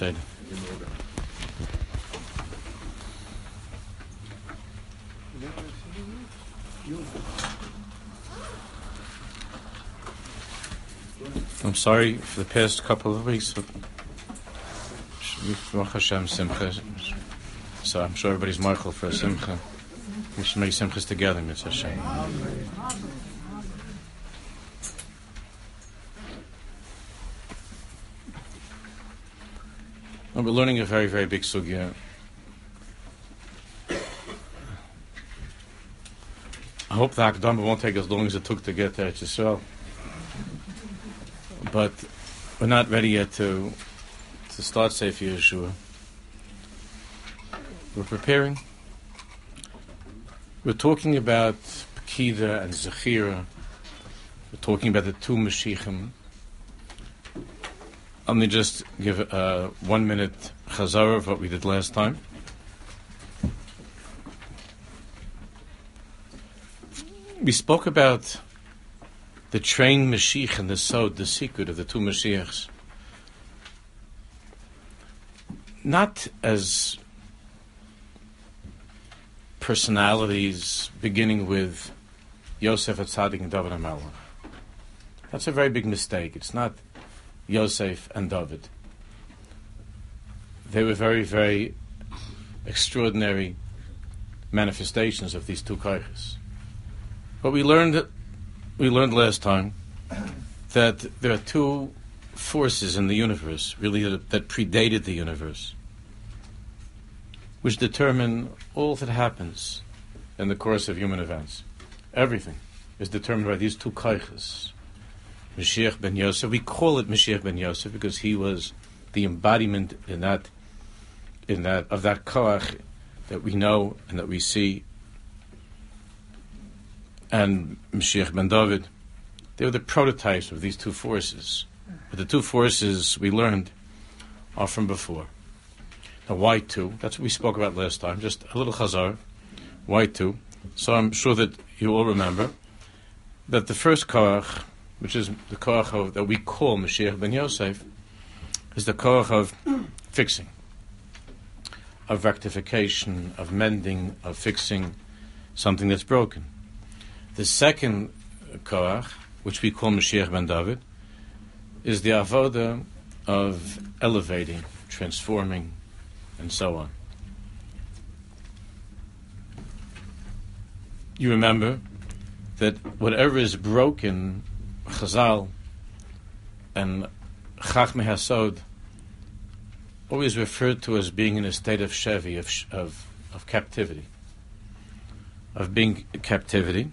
Side. I'm sorry for the past couple of weeks. So I'm sure everybody's Michael for a Simcha. We should make Simchas together, Mitzvah Hashem. Well, we're learning a very, very big sugya. I hope the Akdama won't take as long as it took to get there to Yisrael. But we're not ready yet to to start Sefer Yeshua. We're preparing. We're talking about Pekida and Zechira. We're talking about the two Mashiachim. Let me just give a one minute chazara of what we did last time. We spoke about the trained Mashiach and the Sod, the secret of the two Mashiachs. Not as personalities beginning with Yosef Atzadik and David HaMelech. That's a very big mistake. It's not Yosef and David. They were very, very extraordinary manifestations of these two kaiches. But we learned we learned last time that there are two forces in the universe, really that, that predated the universe, which determine all that happens in the course of human events. Everything is determined by these two kaiches. Mashiach ben Yosef. We call it Mashiach ben Yosef because he was the embodiment in that in that of that koach that we know and that we see and Mashiach ben David, they were the prototypes of these two forces. But the two forces we learned are from before. Now, why two? That's what we spoke about last time. Just a little chazar. Why two? So I'm sure that you all remember that the first koach, which is the koach of, that we call Mashiach ben Yosef, is the koach of fixing, of rectification, of mending, of fixing something that's broken. The second koach, which we call Mashiach ben David, is the avoda of elevating, transforming, and so on. You remember that whatever is broken, Chazal and Chachme Hasod always referred to as being in a state of shevi, of, of, of captivity, of being captivity.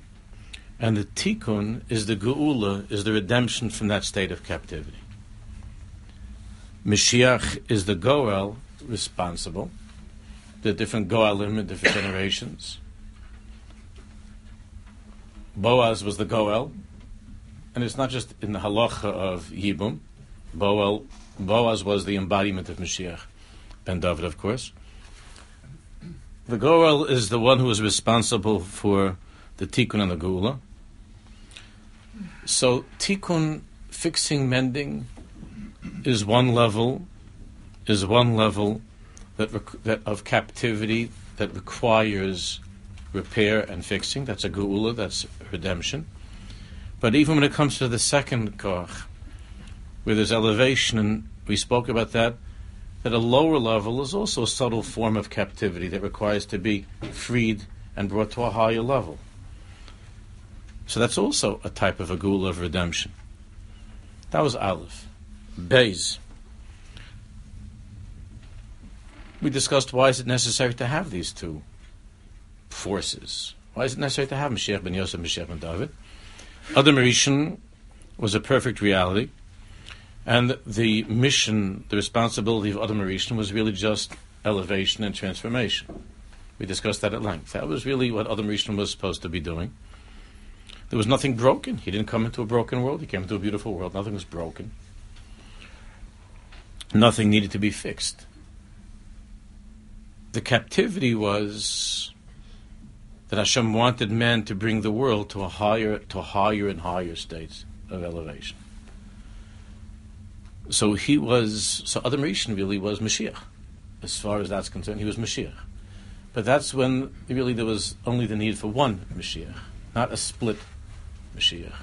And the tikkun is the geula, is the redemption from that state of captivity. Mashiach is the goel responsible. The different goelim in different generations. Boaz was the goel, and it's not just in the halacha of Yibum. Boel, Boaz was the embodiment of Mashiach, Ben David, of course. The goel is the one who is responsible for the tikkun and the geula. So tikkun, fixing, mending, is one level, is one level that, rec- that of captivity that requires repair and fixing. That's a geula. that's redemption. But even when it comes to the second koch, where there's elevation, and we spoke about that, that a lower level is also a subtle form of captivity that requires to be freed and brought to a higher level. So that's also a type of a geula of redemption. That was Aleph. Beis. We discussed why is it necessary to have these two forces? Why is it necessary to have Mashiach ben Yosef, Mashiach ben David? Adam Rishon was a perfect reality, and the mission, the responsibility of Adam Rishon was really just elevation and transformation. We discussed that at length. That was really what Adam Rishon was supposed to be doing. There was nothing broken. He didn't come into a broken world. He came into a beautiful world. Nothing was broken. Nothing needed to be fixed. The captivity was that Hashem wanted man to bring the world to a higher, to higher and higher states of elevation. So he was, so Adam Rishon really was Mashiach. As far as that's concerned, he was Mashiach. But that's when really there was only the need for one Mashiach, not a split Mashiach.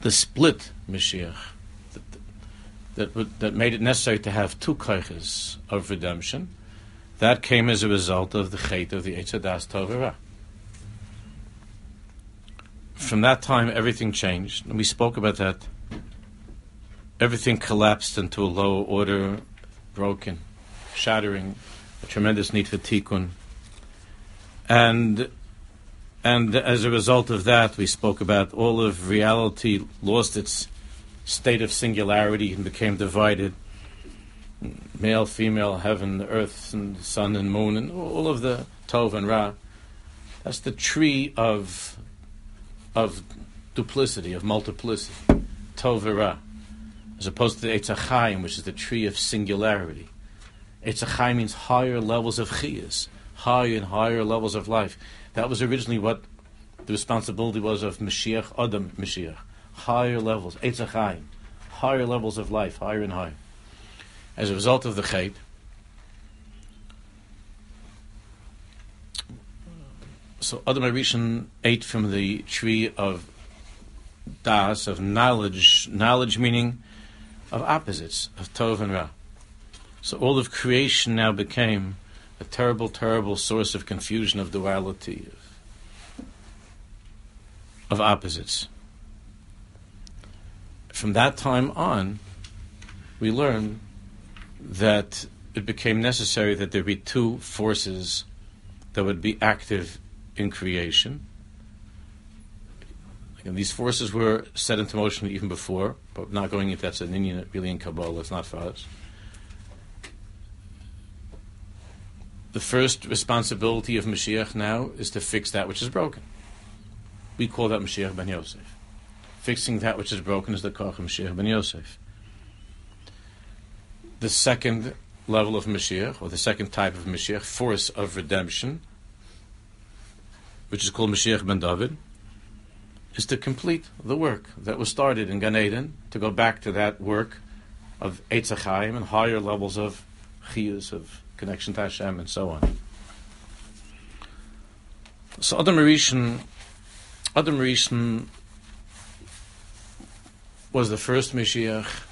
The split Mashiach that, that, that made it necessary to have two kaiches of redemption, that came as a result of the chait of the Eitzadas Torah. From that time, everything changed, and we spoke about that everything collapsed into a low order, broken, shattering, a tremendous need for tikkun. And and as a result of that, we spoke about all of reality lost its state of singularity and became divided. Male, female, heaven, earth, and sun and moon, and all of the Tov and Ra. That's the tree of of duplicity, of multiplicity. Tov and Ra as opposed to the Eitz which is the tree of singularity. Eitz means higher levels of chiyas, higher and higher levels of life. That was originally what the responsibility was of Mashiach Adam Mashiach. Higher levels, Eitz higher levels of life, higher and higher. As a result of the Chait, so Adam Arishan ate from the tree of das, of knowledge, knowledge meaning of opposites, of Tov and Ra. So all of creation now became a terrible, terrible source of confusion, of duality, of, of opposites. From that time on, we learn that it became necessary that there be two forces that would be active in creation and these forces were set into motion even before, but not going if that's an inyan, really in Kabbalah, it's not for us. The first responsibility of Mashiach now is to fix that which is broken. We call that Mashiach ben Yosef. Fixing that which is broken is the Koch Mashiach ben Yosef. The second level of Mashiach, or the second type of Mashiach, force of redemption, which is called Mashiach ben David, is to complete the work that was started in Gan Eden, to go back to that work of Eitzachayim and higher levels of chiyus, of connection to Hashem, and so on. So Adam Rishon, Adam Rishon was the first Mashiach,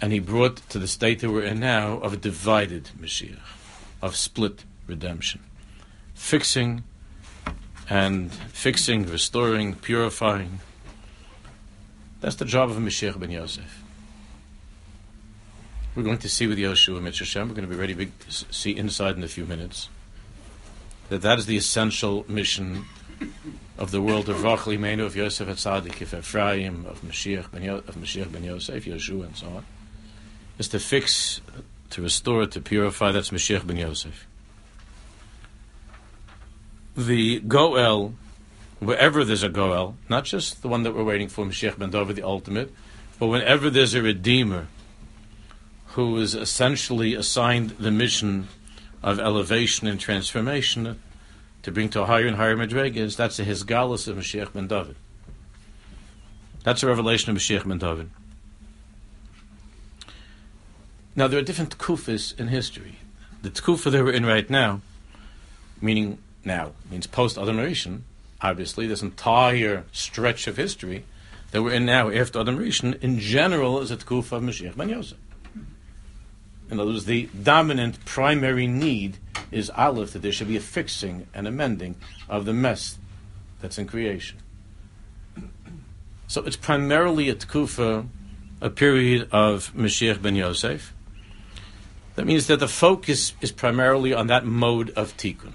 and he brought to the state that we're in now of a divided Mashiach, of split redemption, fixing and fixing, restoring, purifying. That's the job of Mashiach ben Yosef. We're going to see with Yoshua Mitzvah We're going to be ready to see inside in a few minutes. That that is the essential mission of the world of Rachel Imenu, of Yosef Atzadik, of Ephraim, of Mashiach ben, Yo- of Mashiach ben Yosef, Yeshua, and so on. Is to fix, to restore, to purify. That's Mashiach ben Yosef the Goel, wherever there's a Goel, not just the one that we're waiting for, Mashiach ben David, the ultimate, but whenever there's a Redeemer who is essentially assigned the mission of elevation and transformation to bring to a higher and higher madrigas, that's a Hisgalus of Mashiach ben David. That's a revelation of Mashiach ben David. Now, there are different tkufas in history. The tkufa that we're in right now, meaning now means post Adam Rishon. Obviously, this entire stretch of history that we're in now after Adam Rishon, in general, is a tkufa of Mashiach ben Yosef. In other words, the dominant primary need is Aleph, that there should be a fixing and amending of the mess that's in creation. So it's primarily a tkufa, a period of Mashiach ben Yosef. That means that the focus is primarily on that mode of tikkun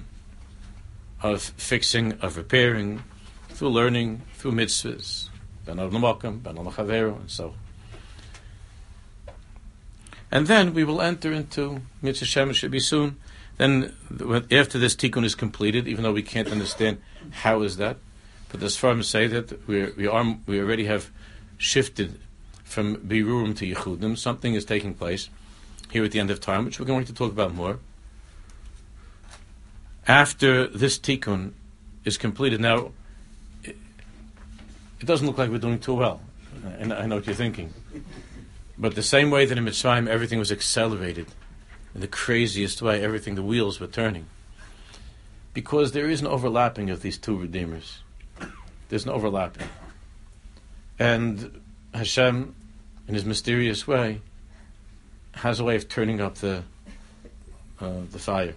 of fixing, of repairing, through learning, through mitzvahs, ben al ben and so. And then we will enter into mitzvah Shem should be soon. Then, after this tikkun is completed, even though we can't understand how is that, but far as say that we we are we already have shifted from birurim to yichudim. Something is taking place here at the end of time, which we're going to talk about more after this tikkun is completed. Now, it, it doesn't look like we're doing too well. And I know what you're thinking. But the same way that in Mitzrayim everything was accelerated, in the craziest way, everything, the wheels were turning. Because there is an overlapping of these two Redeemers. There's an overlapping. And Hashem, in his mysterious way, has a way of turning up the, uh, the fire.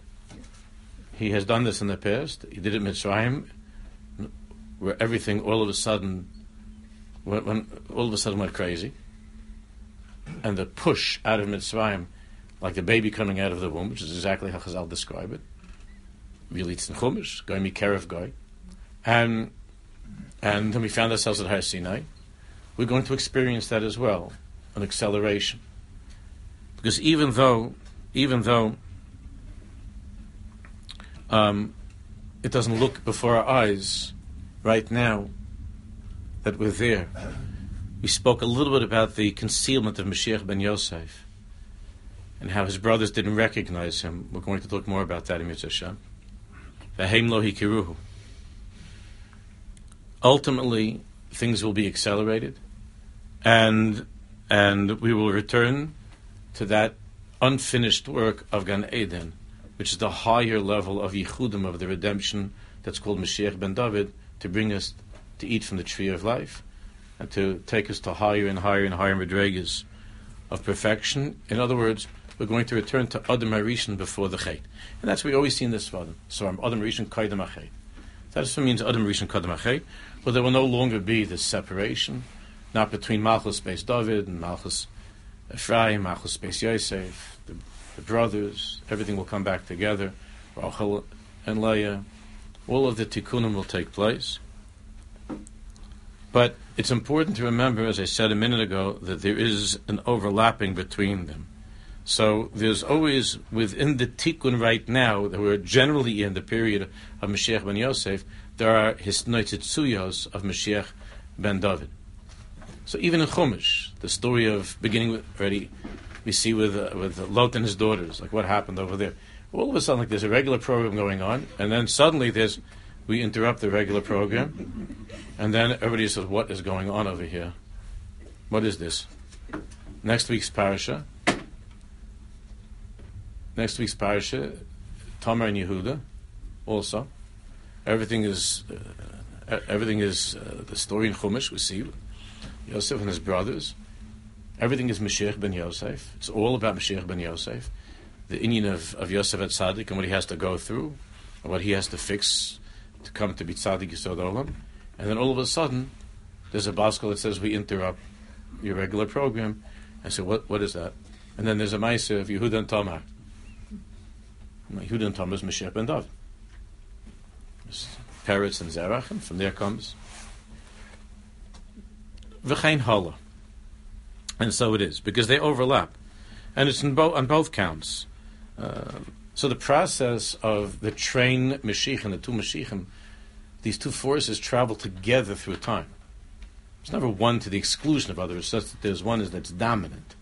He has done this in the past. He did it in Mitzrayim, where everything all of a sudden, when, when all of a sudden went crazy, and the push out of Mitzrayim, like the baby coming out of the womb, which is exactly how Chazal describe it. It's in Chumash, going Mikerev Goy, and and then we found ourselves at Har Sinai. We're going to experience that as well, an acceleration, because even though, even though um, it doesn't look before our eyes right now that we're there. We spoke a little bit about the concealment of Mashiach ben Yosef and how his brothers didn't recognize him. We're going to talk more about that in Mitzvah. Ultimately, things will be accelerated, and and we will return to that unfinished work of Gan Eden which is the higher level of Yichudim, of the redemption that's called Mashiach ben David, to bring us to eat from the tree of life and to take us to higher and higher and higher madrigas of perfection. In other words, we're going to return to Adam Arishan before the Chet. And that's what we always see in this Svadim. So I'm Adam Arishan Kaidam Achet. That just means Adam Arishan Kaidam Achet. But there will no longer be this separation, not between Malchus Space David and Malchus Ephraim, Malchus Space Yosef, the the brothers, everything will come back together. Rachel and Leah, all of the tikkunim will take place. But it's important to remember, as I said a minute ago, that there is an overlapping between them. So there's always within the tikkun right now that we're generally in the period of Mashiach ben Yosef, there are his hisnoitzitsuyos of Mashiach ben David. So even in Chumash, the story of beginning with already we see with uh, with Lot and his daughters, like what happened over there. All of a sudden, like there's a regular program going on, and then suddenly there's we interrupt the regular program, and then everybody says, "What is going on over here? What is this?" Next week's parasha. Next week's parasha, Tamar and Yehuda, also. Everything is uh, everything is uh, the story in Chumash. We see Yosef and his brothers. Everything is Mashiach ben Yosef. It's all about Mashiach ben Yosef. The inyan of, of Yosef at Tzaddik and what he has to go through, and what he has to fix to come to be Tzaddik Yisod Olam. And then all of a sudden, there's a baskel that says, we interrupt your regular program. I said, what, what is that? And then there's a Maisa of Yehuda and Tamar. Yehuda and Tamar is Mashiach ben David. Peretz and Zerach, and from there comes V'chein Hala. And so it is, because they overlap. And it's bo- on both counts. Uh, so the process of the train Mashiach and the two Mashiachim, these two forces travel together through time. It's never one to the exclusion of others, such that there's one that's dominant,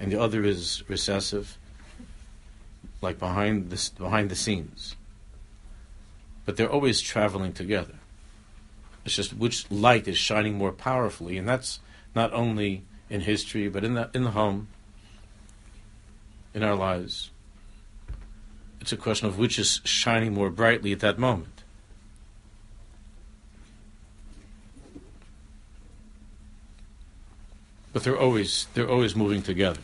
and the other is recessive, like behind the, behind the scenes. But they're always traveling together. It's just which light is shining more powerfully, and that's not only in history, but in the in the home, in our lives. It's a question of which is shining more brightly at that moment. But they're always they're always moving together.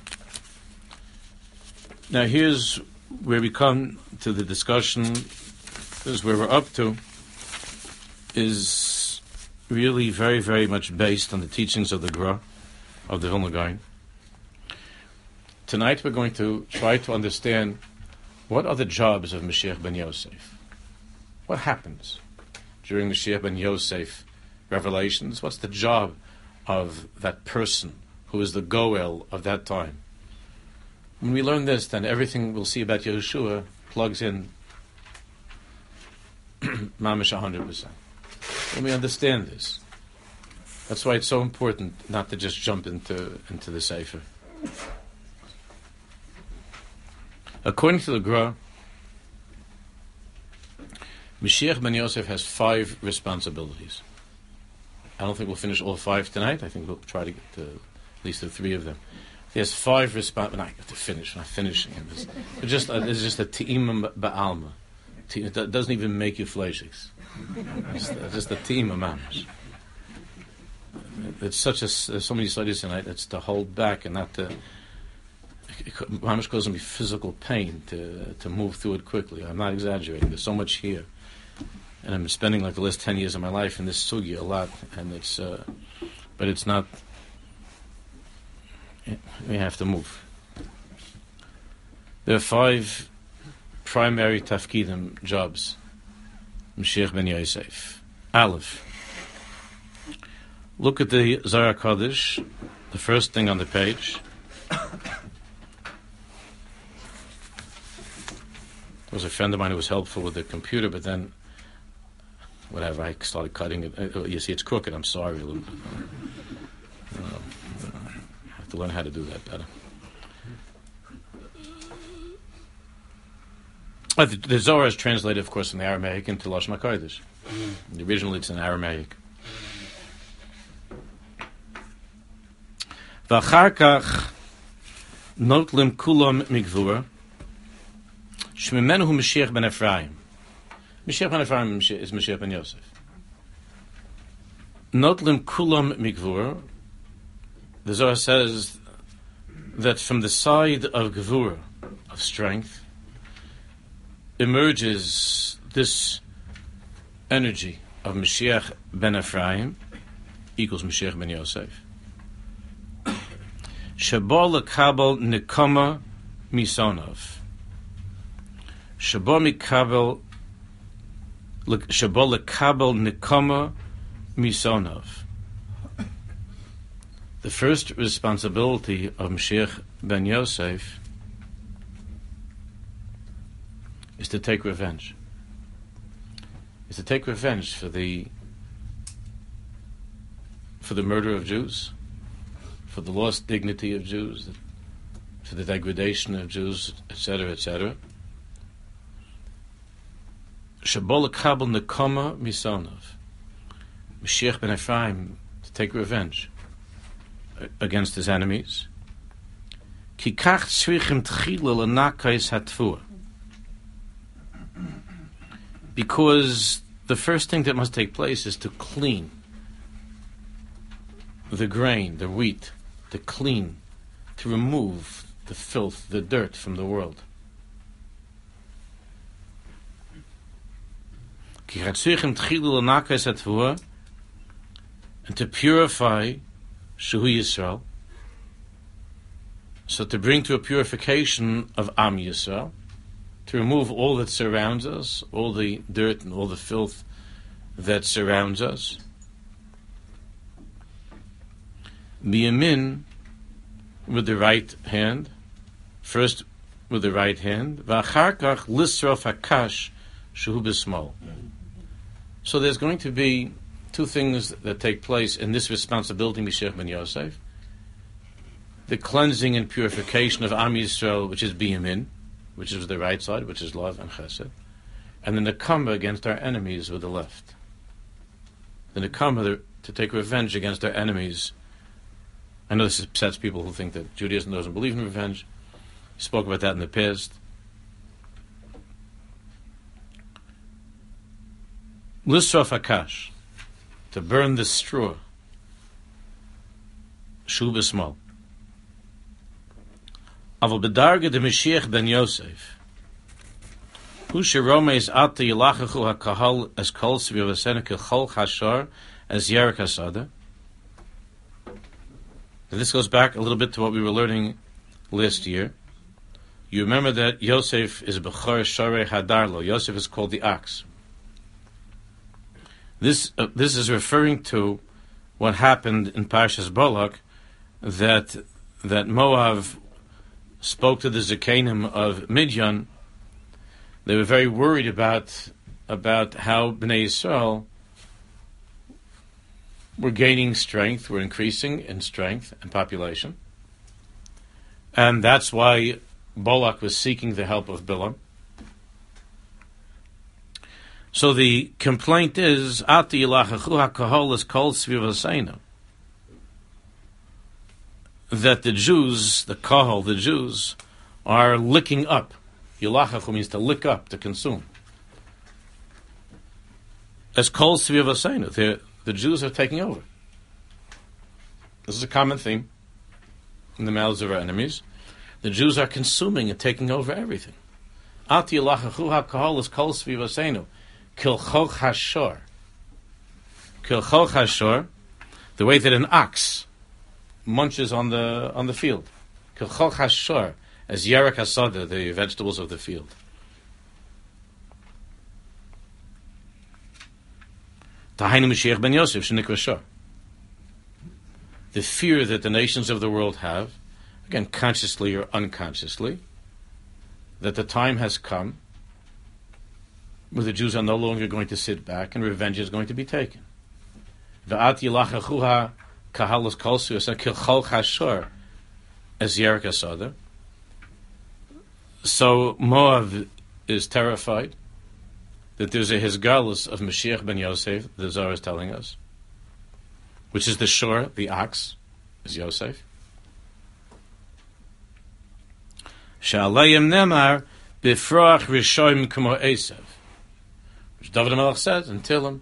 Now here's where we come to the discussion. This is where we're up to. Is really very very much based on the teachings of the Gra of the Vilna Gaon. Tonight we're going to try to understand what are the jobs of Mashiach ben Yosef. What happens during Mashiach ben Yosef revelations? What's the job of that person who is the Goel of that time? When we learn this, then everything we'll see about Yeshua plugs in mamish 100%. When me understand this, that's why it's so important not to just jump into into the Sefer. According to the Gra, Mashiach ben Yosef has five responsibilities. I don't think we'll finish all five tonight. I think we'll try to get to at least the three of them. He has five responsibilities. I have to finish. I'm finishing it. It's, just it's just a team ba'alma. It doesn't even make you fleishiks. It's just a team of mamash. It's such a so many studies tonight. It's to hold back and not to. Mamash causing me physical pain to to move through it quickly. I'm not exaggerating. There's so much here, and I'm spending like the last ten years of my life in this sugi a lot, and it's, uh, but it's not. We have to move. There are five primary tafkidim jobs. Mashiach ben Yosef. Aleph. Look at the Zohar Kodesh, the first thing on the page. There was a friend of mine who was helpful with the computer, but then, whatever, I started cutting it. Uh, you see, it's crooked. I'm sorry. Uh, I have to learn how to do that better. Uh, the, the Zohar is translated, of course, in the Aramaic into Lashon HaKodesh. Mm. Originally, it's in Aramaic. V'acharkach notlim kulam migvura shmimenu Mashiach ben Ephraim. Mashiach ben Ephraim is Mashiach ben Yosef. Notlim kulam migvura. The Zohar says that from the side of Gevura, of strength, emerges this energy of Mashiach ben Ephraim equals Mashiach ben Yosef. Shabal lekabel nikoma misonov. Shabal mikabel Shabal lekabel nikoma misonov. The first responsibility of Mashiach ben Yosef is to take revenge. Is to take revenge for the for the murder of Jews, for the lost dignity of Jews, for the degradation of Jews, etc., etc. Shabol kabel nekoma misonov. Mashiach ben Ephraim to take revenge against his enemies. Kikach tzrichim tchila lenakais hatfua because the first thing that must take place is to clean the grain, the wheat, to clean, to remove the filth, the dirt from the world. And to purify Shuhu Yisrael, so to bring to a purification of Am Yisrael, to remove all that surrounds us, all the dirt and all the filth that surrounds us. Biyamin with the right hand, first with the right hand, v'acharkach lisrof hakash b'smol. So there's going to be two things that take place in this responsibility, Mishech ben Yosef. The cleansing and purification of Am Yisrael, which is Biyamin, which is the right side, which is love and chesed, and the nekama against our enemies with the left. The nekama to take revenge against our enemies. I know this upsets people who think that Judaism doesn't believe in revenge. We spoke about that in the past. Lisraf Akash, to burn the straw. Shuba small. Aber bedarge de Mashiach ben Yosef. Hu shirome is at the yalachachu ha-kahal as kol sviv asenike chol chashar as yerik hasada. This goes back a little bit to what we were learning last year. You remember that Yosef is Bechor Share Hadarlo. Yosef is called the ox. This uh, this is referring to what happened in Parshas Balak, that that Moab spoke to the Zakanim of Midian, they were very worried about about how Bnei Yisrael were gaining strength, were increasing in strength and population. And that's why Balak was seeking the help of Bilam. So the complaint is, Ati hakahol is called svivaseinu. That the Jews, the Kahal, the Jews, are licking up. Yilachachu means to lick up, to consume. As kol svivaseinu, the Jews are taking over. This is a common theme in the mouths of our enemies. The Jews are consuming and taking over everything. Ati ilachachu hakahol is kol svivaseinu. Kilchoch Hashor. Kilchoch Hashor, the way that an ox munches on the on the field. Hashor, as Yerek Hasada, the vegetables of the field. Ben Yosef, The fear that the nations of the world have, again, consciously or unconsciously, that the time has come where the Jews are no longer going to sit back and revenge is going to be taken. Kahalos kolsu as a kilchol chashor as Yerika saw So Moav is terrified that there's a hisgalus of Mashiach ben Yosef, the Zohar is telling us, which is the shore, the ox, is Yosef. Sha'alayim nemar bifroach rishoim kamo Esav. Which David Melech says in Tillim,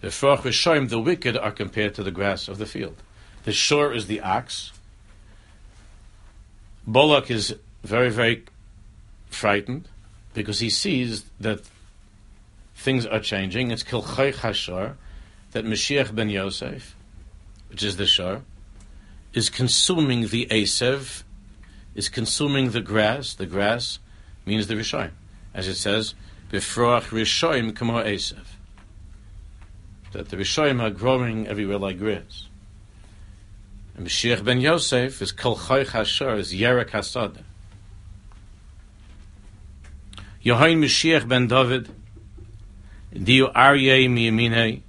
the Froch Rishoim, the wicked, are compared to the grass of the field. The shore is the ox. Bolak is very, very frightened because he sees that things are changing. It's Kilchay Hashor, that Mashiach ben Yosef, which is the shore, is consuming the Asev, is consuming the grass. The grass means the Rishoim. As it says, Befroach Rishoim Kamo Esav. That the Rishoim are growing everywhere like grass. And Mashiach ben Yosef is Kol Choy is Yerek Hasada. Yohain Mashiach ben David, Diu Aryeh Miyamine,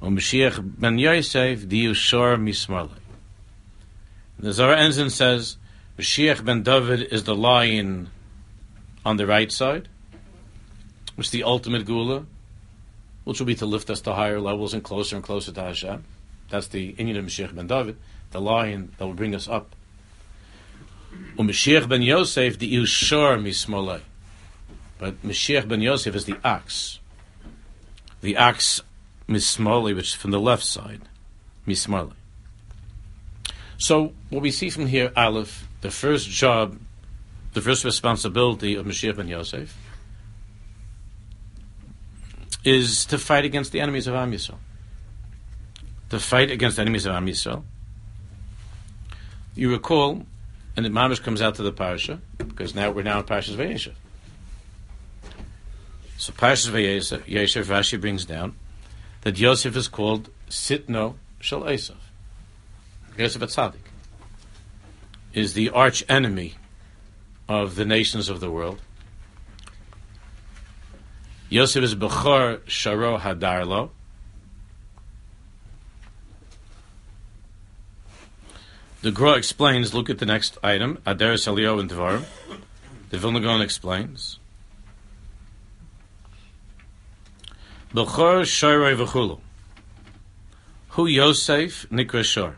or Mashiach ben Yosef, Diu Shor Mismarle. The ends and says, Mashiach ben David is the lion on the right side, which is the ultimate geula, which will be to lift us to higher levels and closer and closer to Hashem. That's the Inyan of Mashiach ben David, the lion that will bring us up. Um, Mashiach ben Yosef, the Yushor mismolei. But Mashiach ben Yosef is the ox. The ox mismolei, which is from the left side, mismolei. So what we see from here, Aleph, the first job, the first responsibility of Mashiach ben Yosef is to fight against the enemies of Am Yisrael. To fight against the enemies of Am Yisrael. You recall, and the Mamish comes out to the parasha because now we're now in Parashas Vayeshev. So Parashas Vayeshev, Yeshev Rashi brings down that Yosef is called Sitno Shel Esav. Yosef Atzadik is the arch enemy of the nations of the world. Yosef is Bechor Sharo Hadarlo. The Gra explains, look at the next item, Aderes Eliyahu and Devarim. The Vilna Gaon explains. Bechor Sharo V'chulu. Who Yosef Nikra Shor.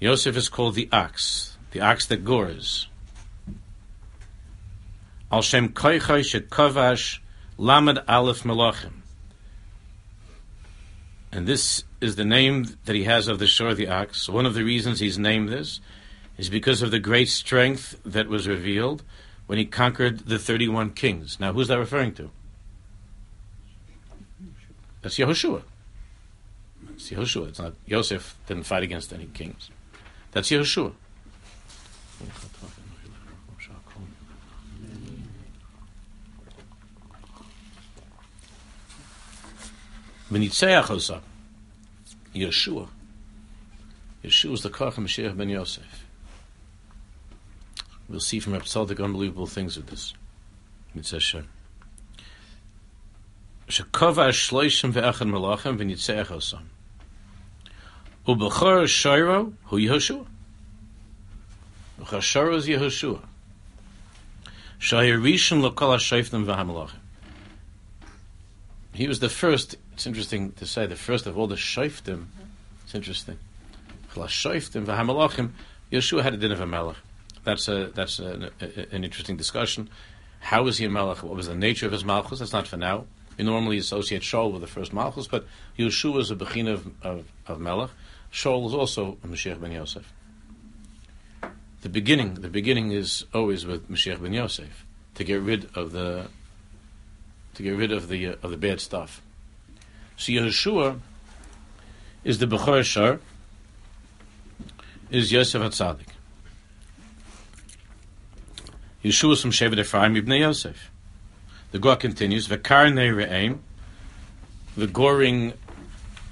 Yosef is called the ox, the ox that gores. Al Shem Koichai Shekavash Lamed Aleph Melachim. And this is the name that he has of the shore of the ox. One of the reasons he's named this is because of the great strength that was revealed when he conquered the 31 kings. Now, who's that referring to? That's Yehoshua. It's Yehoshua. It's not Yosef didn't fight against any kings. That's Yehoshua. V'nitzeach osa. Yeshua. Yeshua is the Koch Mashiach ben Yosef. We'll see from Tzaddik unbelievable things with this. Mitzvah Shem. Shekova shloishim ve'echad melachem v'nitzeach osam. Ubechor shayro hu Yehoshua. Uchashar is Yehoshua. Shayir rishon lokal ha-shayfnim v'ha-melachim. he was the first. It's interesting to say the first of all the shoftim. It's interesting. Shoftim v'hamalachim. Yeshua had a din of a melech. That's a that's a, a, an interesting discussion. How was he a melech? What was the nature of his malchus? That's not for now. We normally associate Shaul with the first malchus, but Yeshua is a bechin of, of, of melech. Shaul is also a Mashiach ben Yosef. The beginning, the beginning is always with Mashiach ben Yosef to get rid of the to get rid of the uh, of the bad stuff. So Yeshua is the Bechor Shar, is Yosef HaTzadik. Yeshua is from Shevet Ephraim Ibn Yosef. The Gra continues, V'karnei re'em, the goring,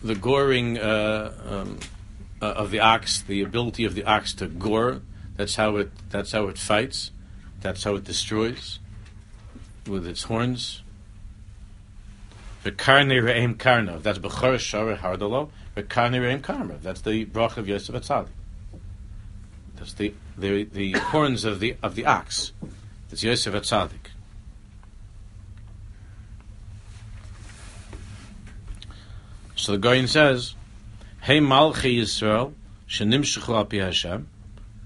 the goring uh, um, uh, of the ox, the ability of the ox to gore, that's how it, that's how it fights, that's how it destroys, with its horns. V'karnei re'em karnav, that's Bechor Shara Hardalo, V'karnei re'em karnav, that's the brach of Yosef HaTzadik. That's the, the, the horns of the, of the ox. That's Yosef HaTzadik. So the Gaon says, Hey Malchi Yisrael, Shenimshechu Api Hashem.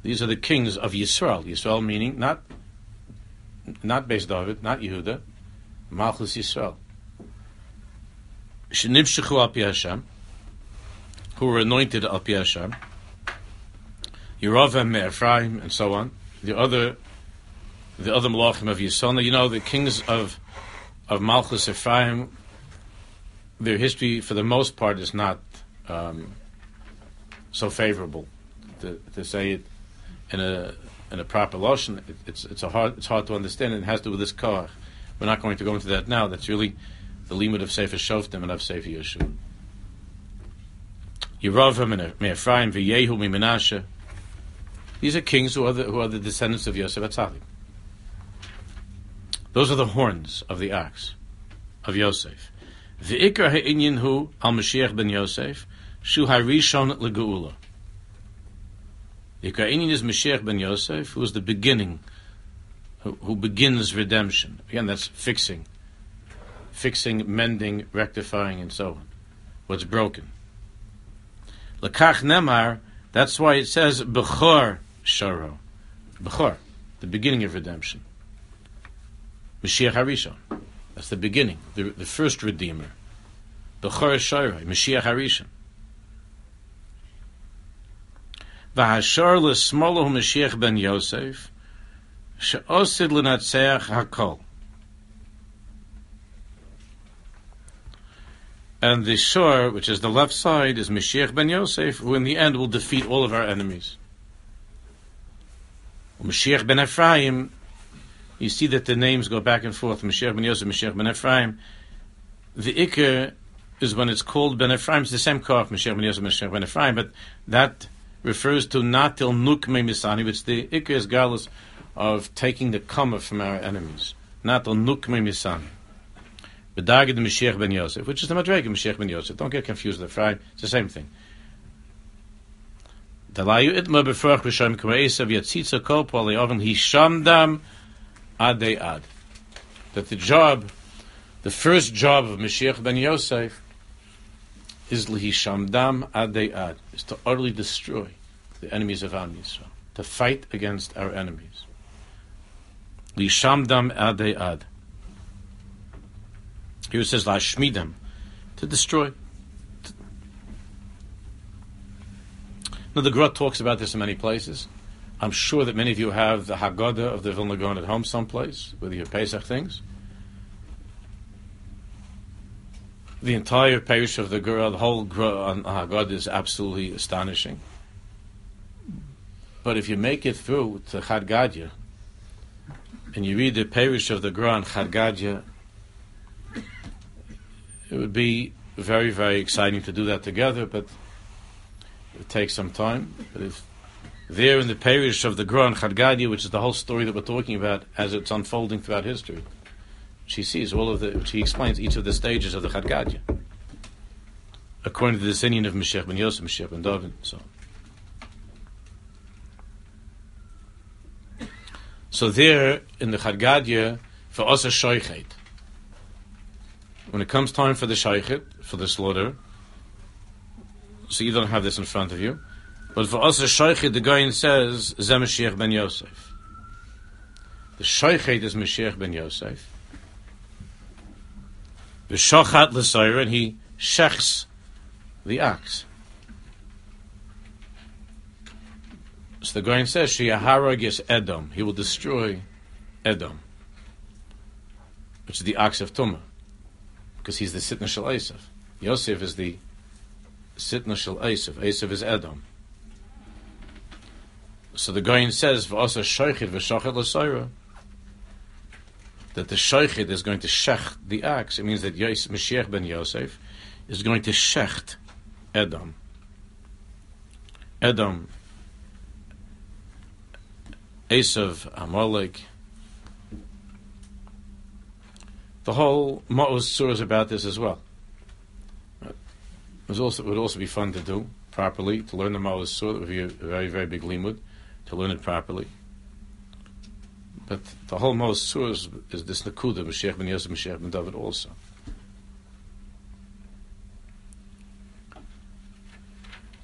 These are the kings of Yisrael. Yisrael meaning not not Beis David, not Yehuda, Malchus Yisrael. Shenimshechu Api Hashem, who were anointed Api Hashem. Yeravim, Ephraim, and so on. The other, the other Malachim of Yisrael. You know, the kings of of Malchus Ephraim their history, for the most part, is not um, so favorable. To, to, say it in a in a proper lotion, it, it's it's a hard it's hard to understand. It has to do with this car. We're not going to go into that now. That's really the limit of Sefer Shoftim and of Sefer Yeshua. Yeravim and Ephraim, V'yehu, Menashe. These are kings who are the, who are the descendants of Yosef Atzadik. Those are the horns of the ox of Yosef. The Ikar Ha'inyan Hu Al Mashiach ben Yosef Shu Harishon Legeula. The Ikar is Mashiach ben Yosef, who is the beginning, who, who begins redemption. Again, that's fixing, fixing, mending, rectifying, and so on. What's broken. Lekach Nemar. That's why it says Bechor Sharo, Bechor, the beginning of redemption. Mashiach Harishon. That's the beginning, the, the first Redeemer. Bechor Shorai, Mashiach Harishon. V'hashar l'smolo Mashiach ben Yosef, she'osid l'natzeach hakol. And the shore, which is the left side, is Mashiach ben Yosef, who in the end will defeat all of our enemies. Mashiach ben Ephraim you see that the names go back and forth. Mashiach ben Yosef, Mashiach ben Ephraim. The Iker is when it's called Ben Ephraim. It's the same koch, Mashiach ben Yosef, Mashiach ben Ephraim, but that refers to not till Nukme Misani, which the Iker is galus of taking the kama from our enemies. Not till Nukme Misani. Bedagid Mashiach ben Yosef, which is the Madrega Mashiach ben Yosef. Don't get confused with Ephraim. It's the same thing. Dalayu itma yatzitza hishamdam Ad. That the job, the first job of Mashiach ben Yosef is Lihishamdam Adei Ad, is to utterly destroy the enemies of Am Yisrael, to fight against our enemies. Lishamdam Adei Ad. Here it says Lashmidam, to destroy. Now the Gra talks about this in many places. I'm sure that many of you have the Haggadah of the Vilna Gaon at home someplace with your Pesach things. The entire parish of the Gra, the whole on Haggadah is absolutely astonishing. But if you make it through to Chad Gadya, and you read the parish of the Gra on Chad Gadya, it would be very, very exciting to do that together, but it takes some time. But if there in the parish of the Gran Chad Gadya, which is the whole story that we're talking about as it's unfolding throughout history. She sees all of the, she explains each of the stages of the Chad Gadya. According to the Sinian of Mashiach ben Yosef, Mashiach ben David, so So there in the Chad Gadya, for us a shoichet, when it comes time for the shaykhet, for the slaughter, so you don't have this in front of you, but for us, the shaykhet, the guy says, Zeh ben Yosef. The shaykhet is Mashiach ben Yosef. The shachat and he shechs the axe. So the Goyen says, Shiyaharag is Edom. He will destroy Edom, which is the ox of Tumah, because he's the Sitna Shal Esav. Yosef is the Sitna Esav. Esav is Edom. So the Goyen says, V'asa Shoichid v'shochet l'soira, that the Shoichid is going to shecht the axe. It means that Yos, Mashiach ben Yosef is going to shecht Edom. Edom Esav, Amalek. The whole Ma'uz surah is about this as well. It also, would also be fun to do properly, to learn the Ma'uz surah. It would be a very, very big limud, to learn it properly. But the whole Ma'uz surah is, is this Nakuda, Mashiach ben Yosef, Mashiach David also.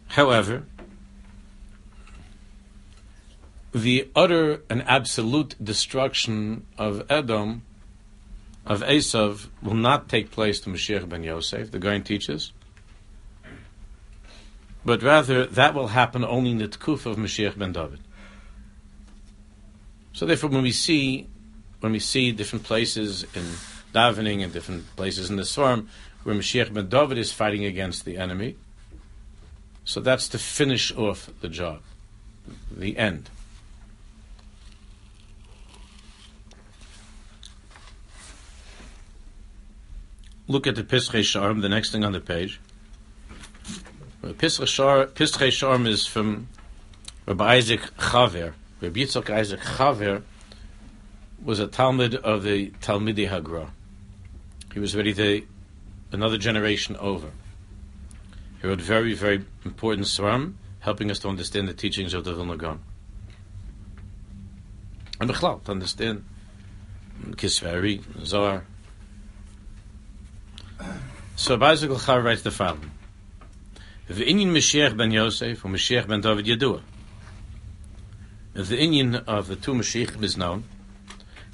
However, the utter and absolute destruction of Edom, of Esav, will not take place to Mashiach ben Yosef, the Gaon teaches, but rather that will happen only in the Tkuf of Mashiach ben David. So therefore, when we see when we see different places in davening and different places in the Svarm where Mashiach ben David is fighting against the enemy, so that's to finish off the job, the end. Look at the Pischei Sharm, the next thing on the page. Pischei Sharm is from Rabbi Isaac Chaver. Rabbi Yitzchak Isaac Chaver was a Talmud of the Talmidei Hagra. He was already the, another generation over. He wrote very, very important Sram, helping us to understand the teachings of the Vilna Gaon. And Bechlal, to understand Kisveri, Zohar, so Bazik Char writes the following. The Inyan Mashiach ben Yosef or Mashiach ben David Yadua. The Inyan of the two Mashiach is known.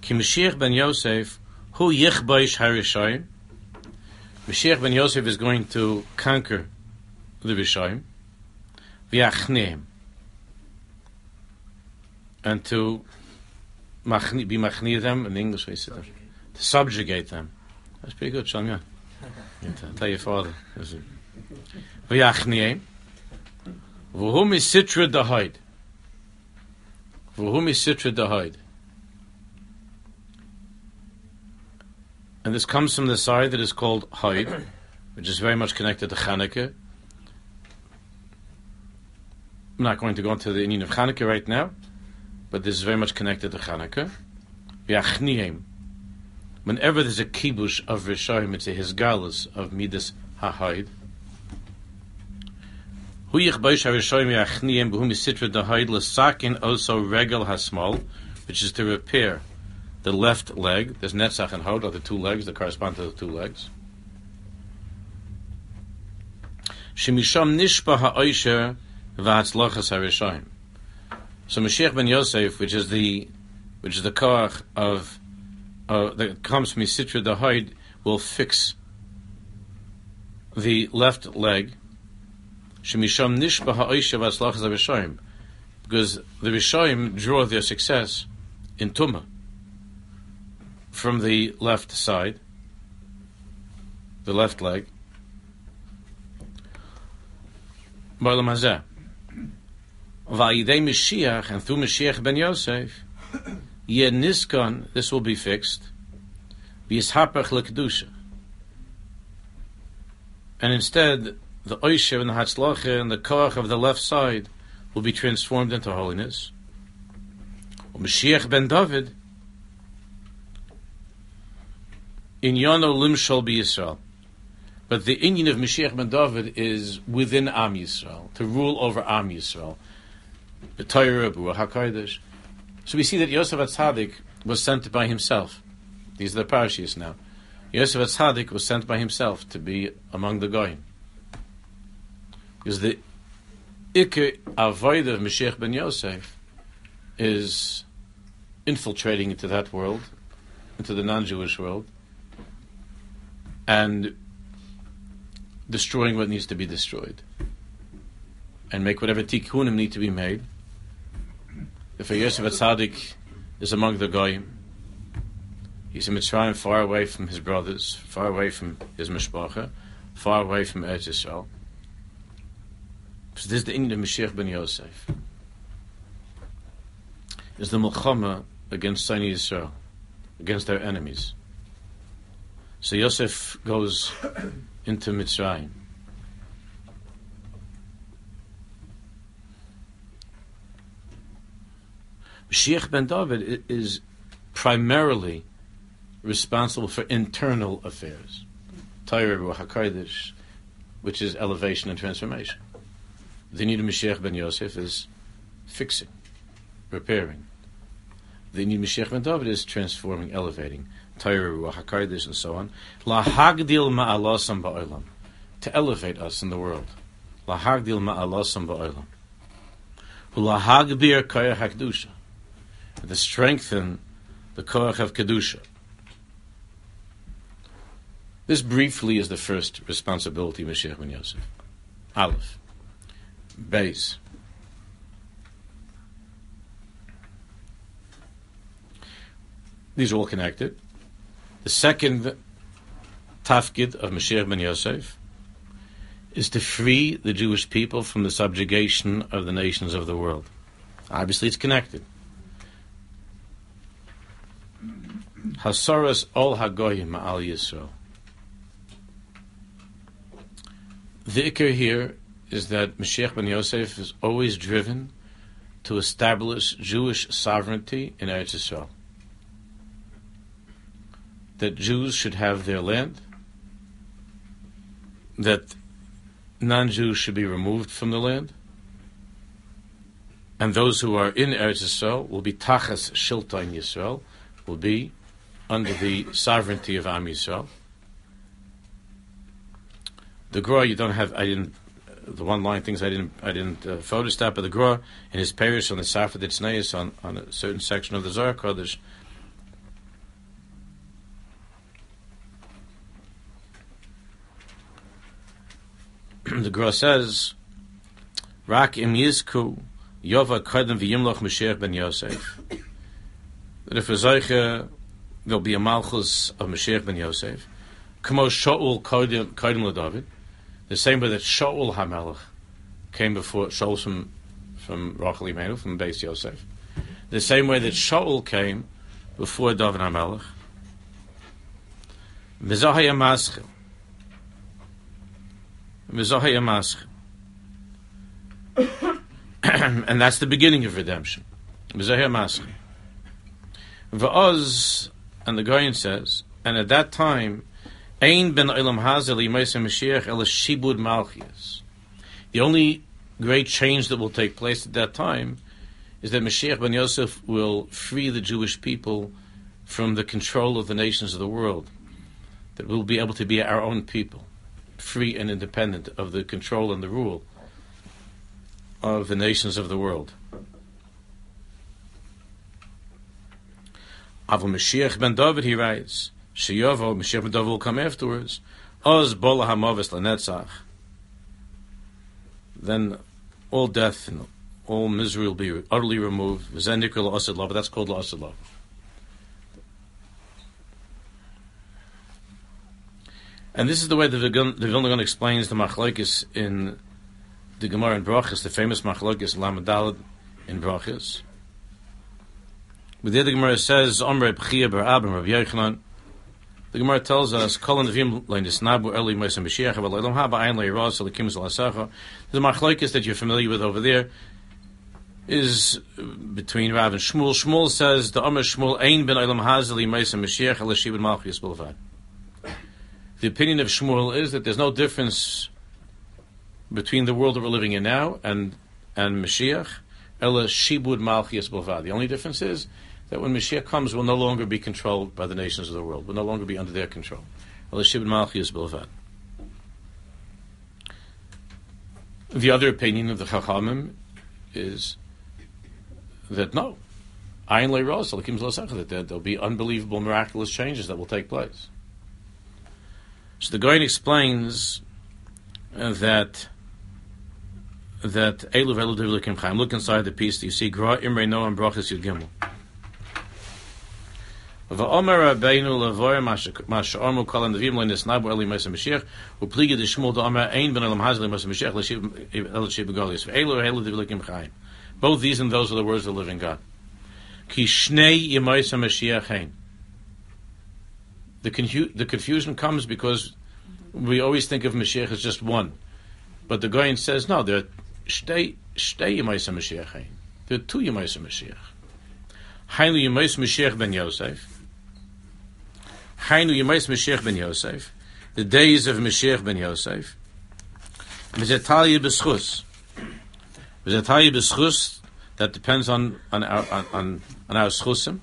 Ki Mashiach ben Yosef hu yichbaish harishayim. Mashiach ben Yosef is going to conquer the Rishayim. V'yachneim. And to machni, be machni them, in English we say to subjugate them. That's pretty good, Shalom. Tell your father. V'yachniim. V'hum is sitra dahaid. V'hum is sitra dahaid. And this comes from the side that is called Haid, which is very much connected to Chanukah. I'm not going to go into the meaning of Chanukah right now, but this is very much connected to Chanukah. V'yachniim whenever there's a kibush of Rishayim, it's a hisgalus of Midas HaHaid. Huyich Baish HaRishayim Yachniyim B'hum Yisitra Dahaid L'sakin also Regel HaSmal, which is to repair the left leg. There's Netzach and Hod, are the two legs that correspond to the two legs. Shemisham Nishpa HaOisher V'Hatzlachas HaRishayim. So Mashiach ben Yosef, which is the which is the koach of uh, that comes from Sitra Dahaid will fix the left leg. Because the Rishayim draw their success in Tumah from the left side, the left leg. Ba'alam hazeh. Va'yidei Mashiach, and through Mashiach ben Yosef, Niskon, this will be fixed. V'yishapach lekedusha. And instead, the oisher and the hatzlacha and the koach of the left side will be transformed into holiness. Mashiach ben David in Yono Limshal be Yisrael. But the inyan of Mashiach ben David is within Am Yisrael, to rule over Am Yisrael. The Torah, HaKadosh. So we see that Yosef Atzadik was sent by himself. These are the parashas now. Yosef Atzadik was sent by himself to be among the goyim. Because the Ikke avoid of Mashiach ben Yosef is infiltrating into that world, into the non-Jewish world, and destroying what needs to be destroyed, and make whatever tikkunim need to be made. If a Yosef Atzadik is among the goyim, he's in Mitzrayim, far away from his brothers, far away from his mishpacha, far away from Eretz Yisrael. So this is the inyan Mashiach ben Yosef. Is the Mulchama against Sinai Yisrael, against their enemies. So Yosef goes into Mitzrayim. Mashiach ben David is primarily responsible for internal affairs, Torah HaKadosh, which is elevation and transformation. The need of Mashiach ben Yosef is fixing, repairing. The need of Mashiach ben David is transforming, elevating. Torah, Ruach and so on. La hagdil ma'alosam ba'olam. To elevate us in the world. La hagdil ma'alosam ba'olam. La hagbir koyach hakdusha. To strengthen the koyach of kedusha. This briefly is the first responsibility of Mashiach ben Yosef. Aleph base. These are all connected. The second tafkid of Mashiach ben Yosef is to free the Jewish people from the subjugation of the nations of the world. Obviously, it's connected. Hasaras ol hagoyim ma'al Yisrael. The ikr here is that Mashiach ben Yosef is always driven to establish Jewish sovereignty in Eretz Yisrael. That Jews should have their land, that non-Jews should be removed from the land, and those who are in Eretz Yisrael will be tachas shilton Yisrael, will be under the sovereignty of Am Yisrael. The Gra, you don't have. I didn't the one line things I didn't I didn't uh, photostop, but the Gra in his parish on the Safed Tzneis on on a certain section of the Zohar Kodesh. the Gra says, "Rak im yizku yova kodem v'yimloch Mashiach ben Yosef." That if a there'll be a malchus of Mashiach ben Yosef. Kamo Shaul kodem kodem David the same way that Shaul HaMelech came before Shaul from from Rachel Imenu, from Beis Yosef. The same way that Shaul came before David HaMelech. Mizahaya Maschil. Mizahaya Maschil. and that's the beginning of redemption. Va'oz, and the Goyen says, and at that time, Ein ben olam hazel Mashiach el shibud malchias. The only great change that will take place at that time is that Mashiach ben Yosef will free the Jewish people from the control of the nations of the world. That we'll be able to be our own people, free and independent of the control and the rule of the nations of the world. Avu Mashiach ben David, he writes, Sheyovo, Mashiach ben David will come afterwards. Oz bola hamavis lanetzach. Then all death and all misery will be utterly removed. V'zenikul asid love. That's called asid love. And this is the way the, Vilna Gaon explains the machlokes in the Gemara in Brachas, the famous machlokes Lamadalad in Brachas. But there the Gemara says, Omre B'chia Bar Abim Rav Yochanan, the Gemara tells us, "Kol nevim leinisnabu eli meisem b'shiach but leilam haba zelasacha." The machlokes that you're familiar with over there is between Rav and Shmuel. Shmuel says the Amr Shmuel ain ben elam hazeli meisem b'shiach elashibin malchus b'levad. The opinion of Shmuel is that there's no difference between the world that we're living in now and and Mashiach, ela shibud malchias b'levad. The only difference is that when Mashiach comes, we'll no longer be controlled by the nations of the world, We'll no longer be under their control. The other opinion of the Chachamim is that no, that there'll be unbelievable, miraculous changes that will take place. So the Goyen explains that that Elu Velu Look inside the piece. You see Gra Imre Noam Brachas Yud Gimel. Both these and those are the words of the living God. Yemaisa. The, confu- the confusion comes because we always think of Mashiach as just one. But the Goyen says, no, there are Yemaisa two Yemaisa Mashiach. Hainu Yemais Mashiach ben Yosef. Hainu Yemais Mashiach ben Yosef. The days of Mashiach ben Yosef. V'zetali b'schus. V'zetali b'schus, that depends on, on our, on, on, on our schusim.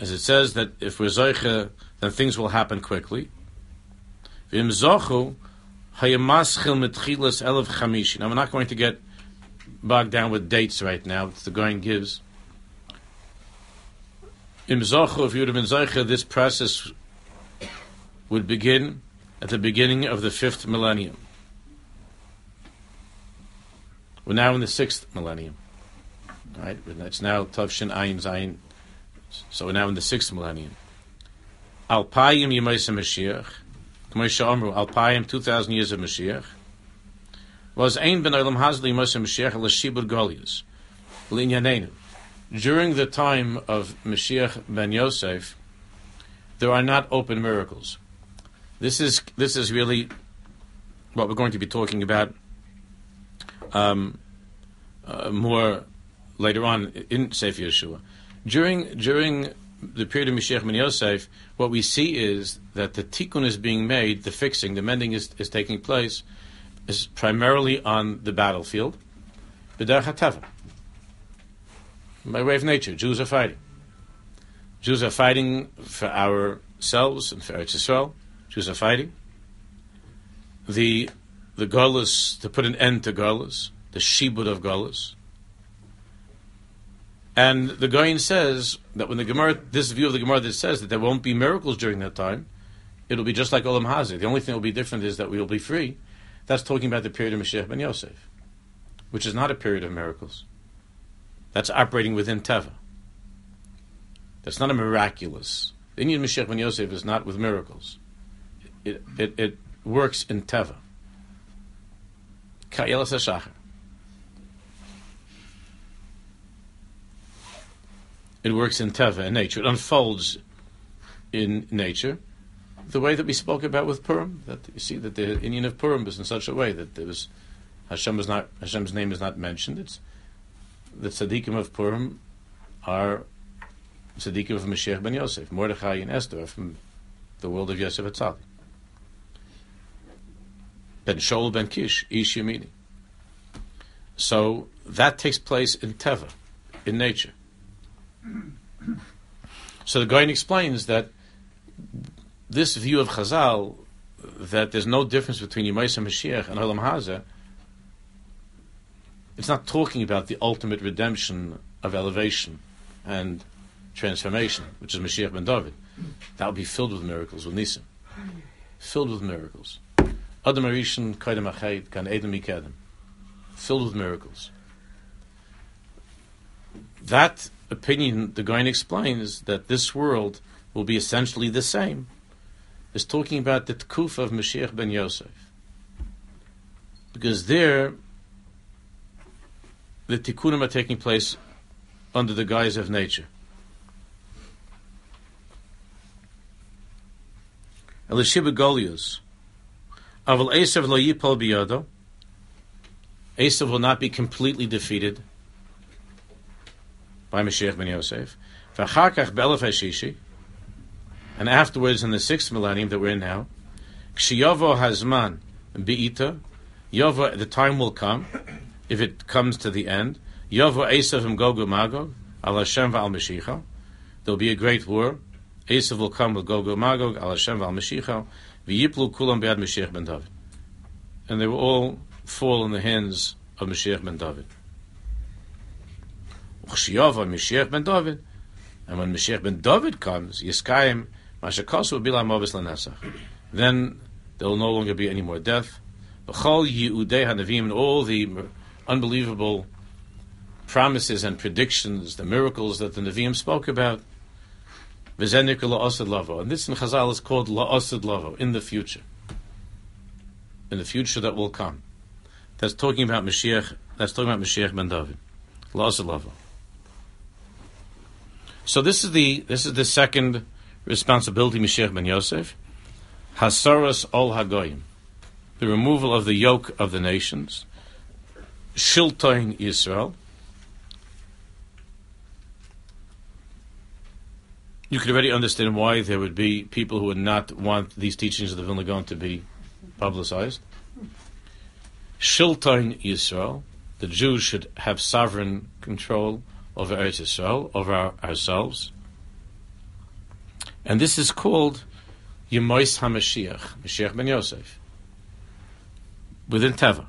As it says that if we're zoiche, then things will happen quickly. Now we're not going to get bogged down with dates right now. It's The going gives. Im zochu, if you would have been this process would begin at the beginning of the fifth millennium. We're now in the sixth millennium. Right? It's now Tavshin Ayin Zayin. So we're now in the sixth millennium. Alpayim Yemaisa Mashiach. K'moshe Amru, Alpayim, 2,000 years of Mashiach. Was Ein Ben Olam Hazli Yemaisa Mashiach L'Shibur Golius. L'Inyanenu. During the time of Mashiach ben Yosef, there are not open miracles. This is this is really what we're going to be talking about um, uh, more later on in Sefer Yehoshua. During during the period of Mashiach ben Yosef, what we see is that the tikkun is being made, the fixing, the mending is, is taking place, is primarily on the battlefield, b'derech by way of nature. Jews are fighting. Jews are fighting for ourselves and for Eretz Yisrael. Jews are fighting. The the Golas, to put an end to Golas, the Shibud of Golas, and the Goyin says that when the Gemara, this view of the Gemara that says that there won't be miracles during that time, it'll be just like Olam Hazeh. The only thing that will be different is that we will be free. That's talking about the period of Mashiach ben Yosef, which is not a period of miracles. That's operating within Teva. That's not a miraculous. The inyan Mashiach ben Yosef is not with miracles. It, it, it works in Teva. Kayelas HaShachar. It works in teva, in nature. It unfolds in nature, the way that we spoke about with Purim. That you see that the inyan of Purim is in such a way that there was Hashem is not Hashem's name is not mentioned. It's the tzaddikim of Purim are tzaddikim of Mashiach ben Yosef, Mordechai and Esther from the world of Yosef Atzali. Ben Shaul ben Kish, Ish Yamini. So that takes place in Teva, in nature. So the Goyen explains that this view of Chazal, that there's no difference between Yemaisa Mashiach and Olam Hazeh, it's not talking about the ultimate redemption of elevation and transformation, which is Mashiach ben David. That would be filled with miracles, with Nisim. Filled with miracles. Adam Arishan, Kaidem Achaid, Kan Edom Ikedem. Filled with miracles. That opinion, the Goyen explains that this world will be essentially the same, is talking about the Tkuf of Mashiach ben Yosef. Because there, the Tikkunim are taking place under the guise of nature. Elishiba Golius. Aval Esav lo yipol biyado. Esav will not be completely defeated by Mashiach ben Yosef. V'acharkach be'elef hashishi, and afterwards in the sixth millennium that we're in now, kshiyavo hazman bi'ita, yovo, the time will come, if it comes to the end. Yovo Esav and Gogu Magog, al Hashem v'al Mashiach. There'll be a great war. Esav will come with Gogu Magog, al Hashem v'al Mashiach. V'yiplu kulam be'ad Mashiach ben David. And they will all fall in the hands of Mashiach ben David. Uchshiyava Mashiach ben David. And when Mashiach ben David comes, Yiskayim, Mashakasu Movis Lanesach. Then there will no longer be any more death. B'chol Yehudei HaNavim, and all the unbelievable promises and predictions, the miracles that the Nevi'im spoke about. And this in Chazal is called la'asad lavo, in the future. In the future that will come. That's talking about Mashiach, that's talking about Mashiach ben David. La'asad lavo. So this is the, this is the second responsibility Mashiach ben Yosef. Hasaras ol hagoyim. The removal of the yoke of the nations. Shiltoin Yisrael. You could already understand why there would be people who would not want these teachings of the Vilna Gaon to be publicized. Shiltoin Yisrael. The Jews should have sovereign control over Eretz Yisrael, over our, ourselves. And this is called Yemois HaMashiach, Mashiach ben Yosef, within Teva.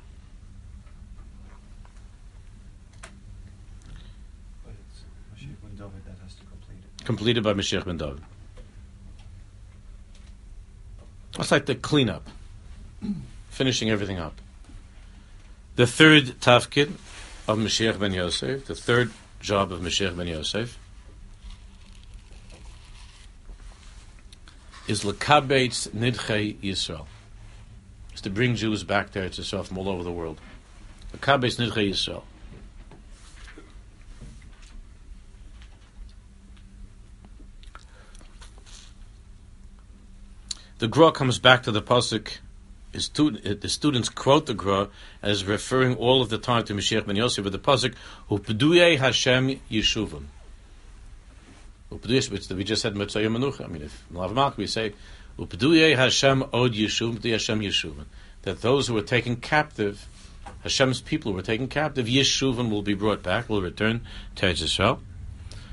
Completed by Mashiach ben David. It's like the cleanup, finishing everything up. The third tafkid of Mashiach ben Yosef, the third job of Mashiach ben Yosef, is lekabetz nidchei Yisrael. Is to bring Jews back there to Yisrael from all over the world. Lekabetz nidchei Yisrael. The Gra comes back to the pasuk. The students quote the Gra as referring all of the time to Mashiach ben Yosef with the pasuk "Upeduye Hashem Yeshuvim." Upeduye, which we just said Mitzvah Manucha. I mean, if Malav we say "Upeduye Hashem Od Yeshuvim," Upeduye Hashem Yeshuvim, that those who were taken captive, Hashem's people who were taken captive, Yeshuvim will be brought back, will return to Israel.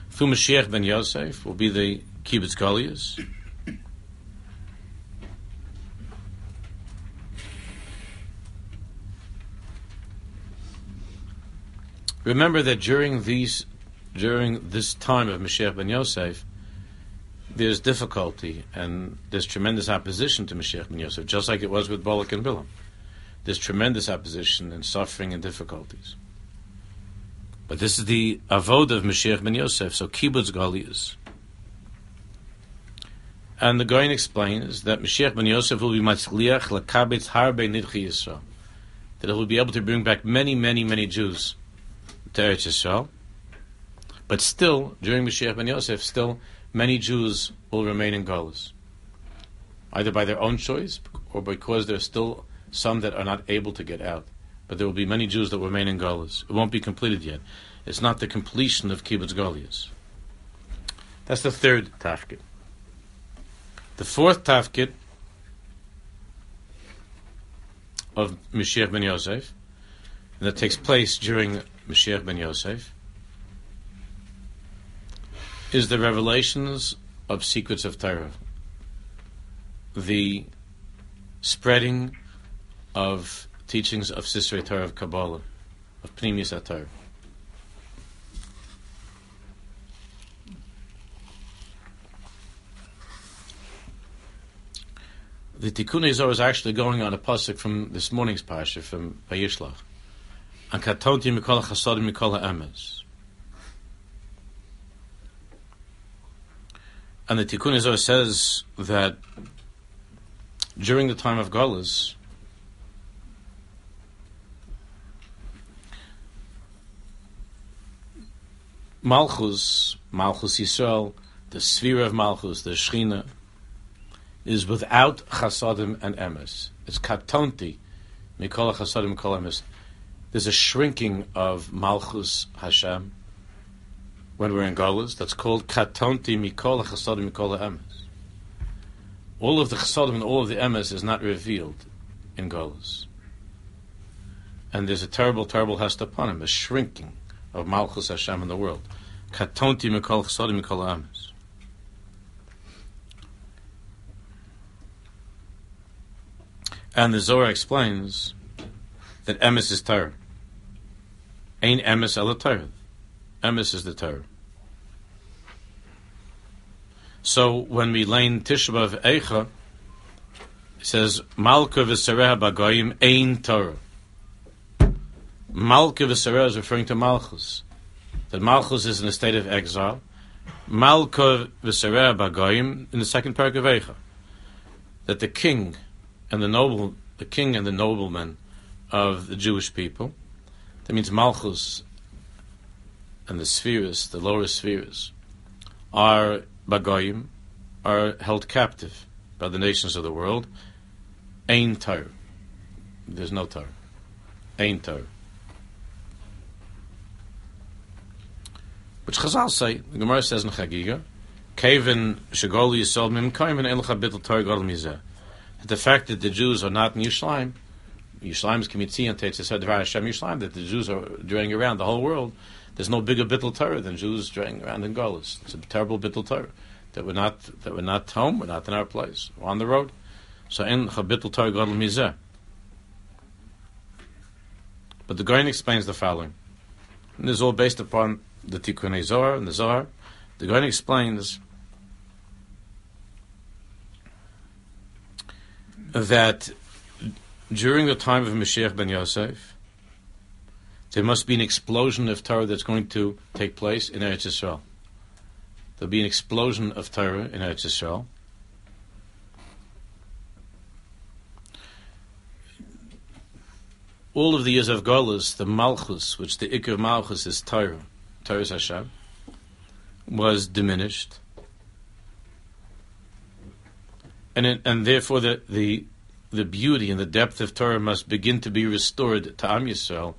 Through Mashiach ben Yosef will be the kibbutz Galias. Remember that during these, during this time of Mashiach ben Yosef, there's difficulty and there's tremendous opposition to Mashiach ben Yosef, just like it was with Balak and Bilam. There's tremendous opposition and suffering and difficulties. But this is the avod of Mashiach ben Yosef, so kibbutz galias. And the Goyen explains that Mashiach ben Yosef will be matzliach lakabetz harbe nidchi Yisrael. That he will be able to bring back many, many, many Jews to Eretz Yisrael. But still, during Mashiach ben Yosef, still many Jews will remain in Galus, either by their own choice or because there are still some that are not able to get out. But there will be many Jews that remain in Galus. It won't be completed yet. It's not the completion of Kibbutz Galias. That's the third tafkid. The fourth tafkid of Mashiach ben Yosef, and that takes place during Mashiach ben Yosef, is the revelations of secrets of Torah, the spreading of teachings of Sisrei Torah of Kabbalah, of Pnimius Torah. The Tikkun Zohar is actually going on a pasuk from this morning's parsha from Vayishlach. And katonti mikol chasodim mikol emes. And the Tikkun Zohar says that during the time of Golas, Malchus, Malchus Yisrael, the sphere of Malchus, the Shechina, is without chasadim and emes. It's katonti, mikol chasadim mikol emes there's a shrinking of Malchus Hashem when we're in Golas. That's called Katonti Mikol Chasadim Mikol Emes. All of the Chasadim and all of the Emes is not revealed in Golas. and there's a terrible, terrible hest upon him, a shrinking of Malchus Hashem in the world. Katonti mikol chsodi mikol amis. And the Zohar explains that emes is Torah. Ain emes el Torah. Emes is the Torah. So when we learn Tishbav Eicha, it says Malka v'Sareh Bagoyim Ein Torah. Malka v'Sareh is referring to Malchus. That Malchus is in a state of exile. Malka v'Sareh Bagoyim in the second paragraph of Eicha. That the king and the noble, the king and the noblemen of the Jewish people, that means Malchus and the spheres, the lower spheres, are Bagoyim, are held captive by the nations of the world Ain Torah. There's no Torah. Ein Torah. Which Chazal say, the Gemara says in Chagiga, Kevin Shagoli Yisrael Mim Elcha Bittel Torah Gadol Mizeh. The fact that the Jews are not in Yerushalayim, Yerushalayim is Kimitzian Tetzes Dvar Hashem Yerushalayim, that the Jews are driving around the whole world, there's no bigger Bittel Torah than Jews driving around in Golis. It's a terrible Bittel Torah. That we're not, that we're not home, we're not in our place, we're on the road. So in Chabitl Torah Gadol Mizeh. But the Goyen explains the following. And this is all based upon the Tikkun Zohar and the Zohar. The Goyen explains that during the time of Mashiach ben Yosef, there must be an explosion of Torah that's going to take place in Eretz Yisrael. There'll be an explosion of Torah in Eretz Yisrael. all of the years of Golas, the Malchus, which the Iker Malchus is Torah, Torah Hashem, was diminished. And, and therefore the, the, the beauty and the depth of Torah must begin to be restored to Am Yisrael,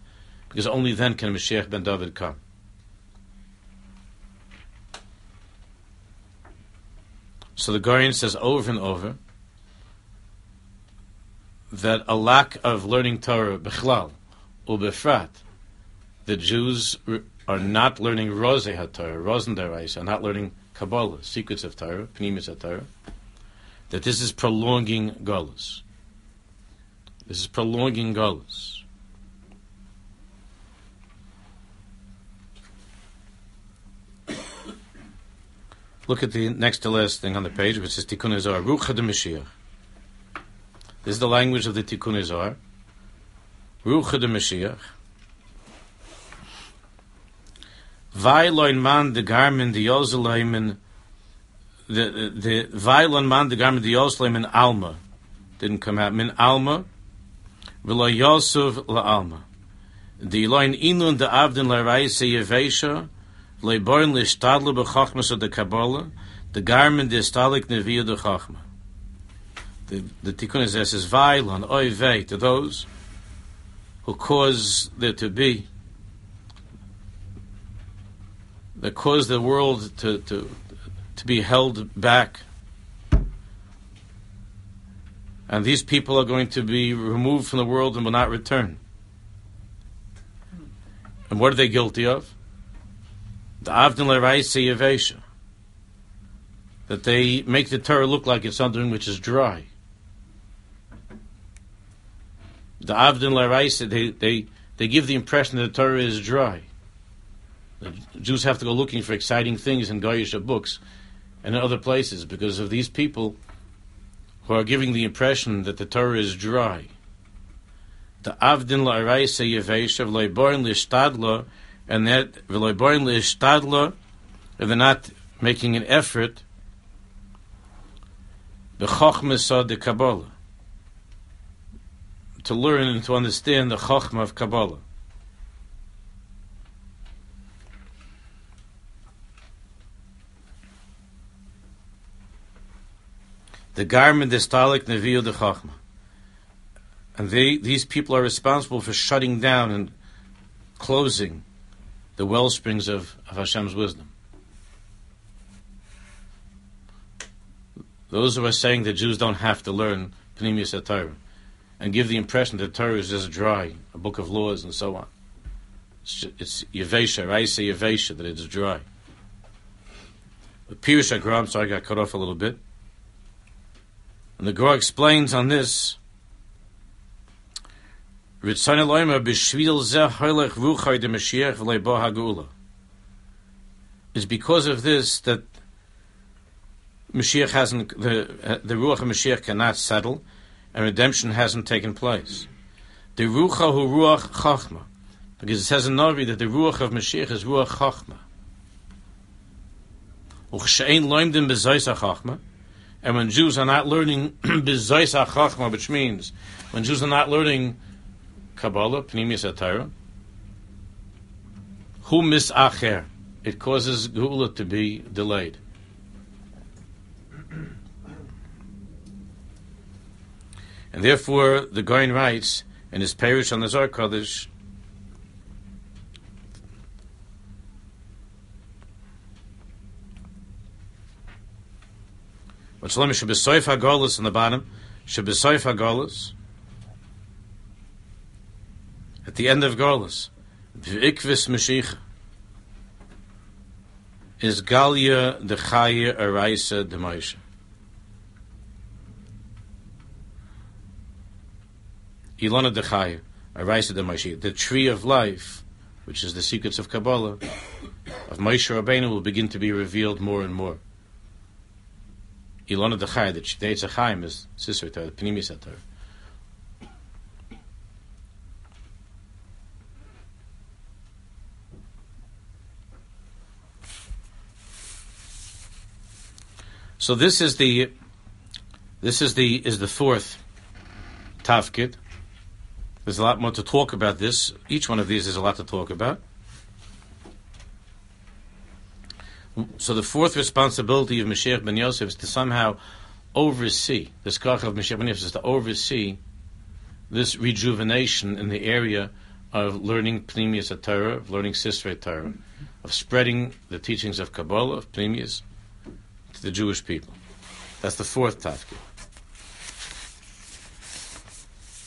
because only then can Mashiach ben David come. So the Goyen says over and over that a lack of learning Torah bechlal ubefrat, the Jews are not learning Rosei HaTorah, Rosenderais, are not learning Kabbalah, secrets of Torah, Pnimis Torah, that this is prolonging Golas. This is prolonging Golas. Look at the next to last thing on the page, which says Tikkun Zohar, Rucha de Mashiach. This is the language of the Tikkun Zohar. Rucha de Mashiach. Vailoin man de garmen de Yozeleimen the the Vailon man de garmen de Yozeleimen Alma didn't come out min Alma v'lo la Alma the loin inun de Avden la Reise Yevesha le born le stadle be Chachmas of the Kabbalah the garmen de Stalik Neviah de Chachma the, the tikkun is says vailon oy vei to those who cause there to be that cause the world to, to, to be held back. And these people are going to be removed from the world and will not return. And what are they guilty of? The Avdin Leraisi Yavesha. That they make the Torah look like it's something which is dry the Avdin Laraisa, they, they, they give the impression that the Torah is dry. The Jews have to go looking for exciting things in Goyish books and in other places because of these people who are giving the impression that the Torah is dry. The Avdin Laraisa Yevesha, V'loiborin Lishtadla, and that V'loiborin Lishtadla, and they're not making an effort, the Chochmesah de Kabbalah to learn and to understand the Chachma of Kabbalah. The garment is Talik Nevi'u the Chachma. And they, these people are responsible for shutting down and closing the well springs of, of Hashem's wisdom. Those who are saying that Jews don't have to learn Pnimius Torah and give the impression that Torah is just dry, a book of laws and so on. It's, it's I say Yevesha, that it's dry. The Pirush Agram, so I got cut off a little bit. And the Gra explains on this it's because of this that Mashiach hasn't the the ruach of Mashiach cannot settle, and redemption hasn't taken place. The ruach hu ruach chachma, because it says in Navi that the ruach of Mashiach is ruach chachma. And when Jews are not learning bezayis chachma, which means when Jews are not learning Kabbalah, Pnimius Atara. Hu misacher. It causes Geula to be delayed. And therefore, the Goin writes in his parish on the Zohar What's Shalom Shabbasoif HaGolis on the bottom, Shabbasoif HaGolis, at the end of Gorlas, V'ikvis Mashiach, is Galia de Chaya Araisa de Moshe. Ilana de Chaya, Araisa de Moshe. The tree of life, which is the secrets of Kabbalah, of Moshe Rabbeinu will begin to be revealed more and more. Chaya, the Chaim is the. So this is the this is the is the fourth tafkid. There's a lot more to talk about this. Each one of these is a lot to talk about. So the fourth responsibility of Mashiach ben Yosef is to somehow oversee this kach of Mashiach ben Yosef is to oversee this rejuvenation in the area of learning Pnimius Torah, of learning Sisrei Torah, of spreading the teachings of Kabbalah, of Pnimius, to the Jewish people. That's the fourth tafkid.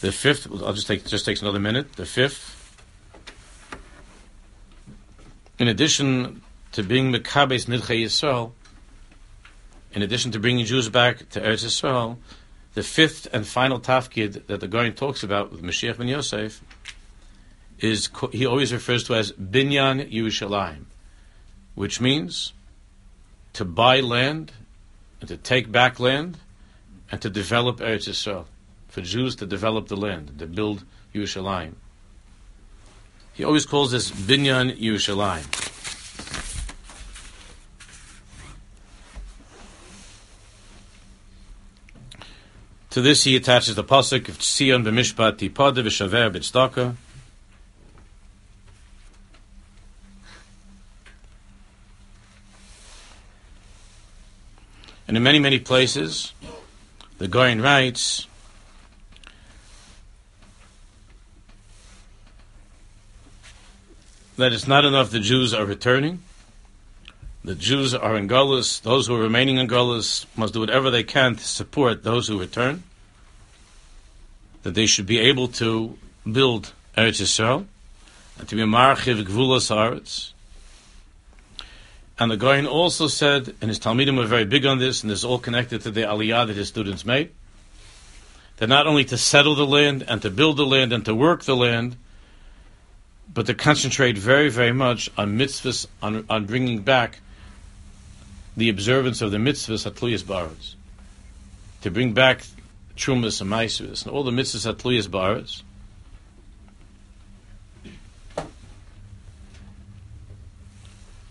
The fifth, I'll just take just takes another minute. The fifth, in addition to being Mekabes Nidchei Yisrael, in addition to bringing Jews back to Eretz Yisrael, the fifth and final tafkid that the Gaon talks about with Mashiach ben Yosef is he always refers to as Binyan Yerushalayim, which means to buy land and to take back land and to develop Eretz Yisrael. For Jews to develop the land, to build Yerushalayim. He always calls this Binyan Yerushalayim. To this he attaches the pasuk of Tzion b'mishpat tipada v'shaver b'tzedakah, And in many, many places, the Goyen writes that it's not enough the Jews are returning. The Jews are in Gullus. Those who are remaining in Gullus must do whatever they can to support those who return. That they should be able to build Eretz Yisrael and to be a marchiv gvulas haaretz and the Goyen also said, and his Talmidim were very big on this, and this is all connected to the aliyah that his students made, that not only to settle the land and to build the land and to work the land, but to concentrate very, very much on mitzvahs, on, on bringing back the observance of the mitzvahs atluyas baras, to bring back trumas and maisvahs, and all the mitzvahs atluyas baras,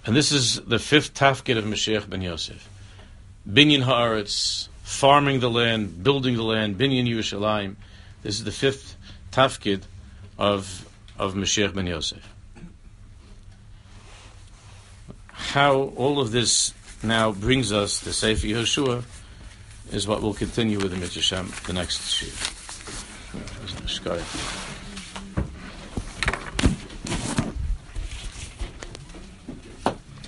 And this is the fifth tafkid of Mashiach ben Yosef. Binyan Haaretz, farming the land, building the land, Binyan Yerushalayim. This is the fifth tafkid of, of Mashiach ben Yosef. How all of this now brings us to Sefer Yehoshua is what we'll continue with the Mitzvah the next year.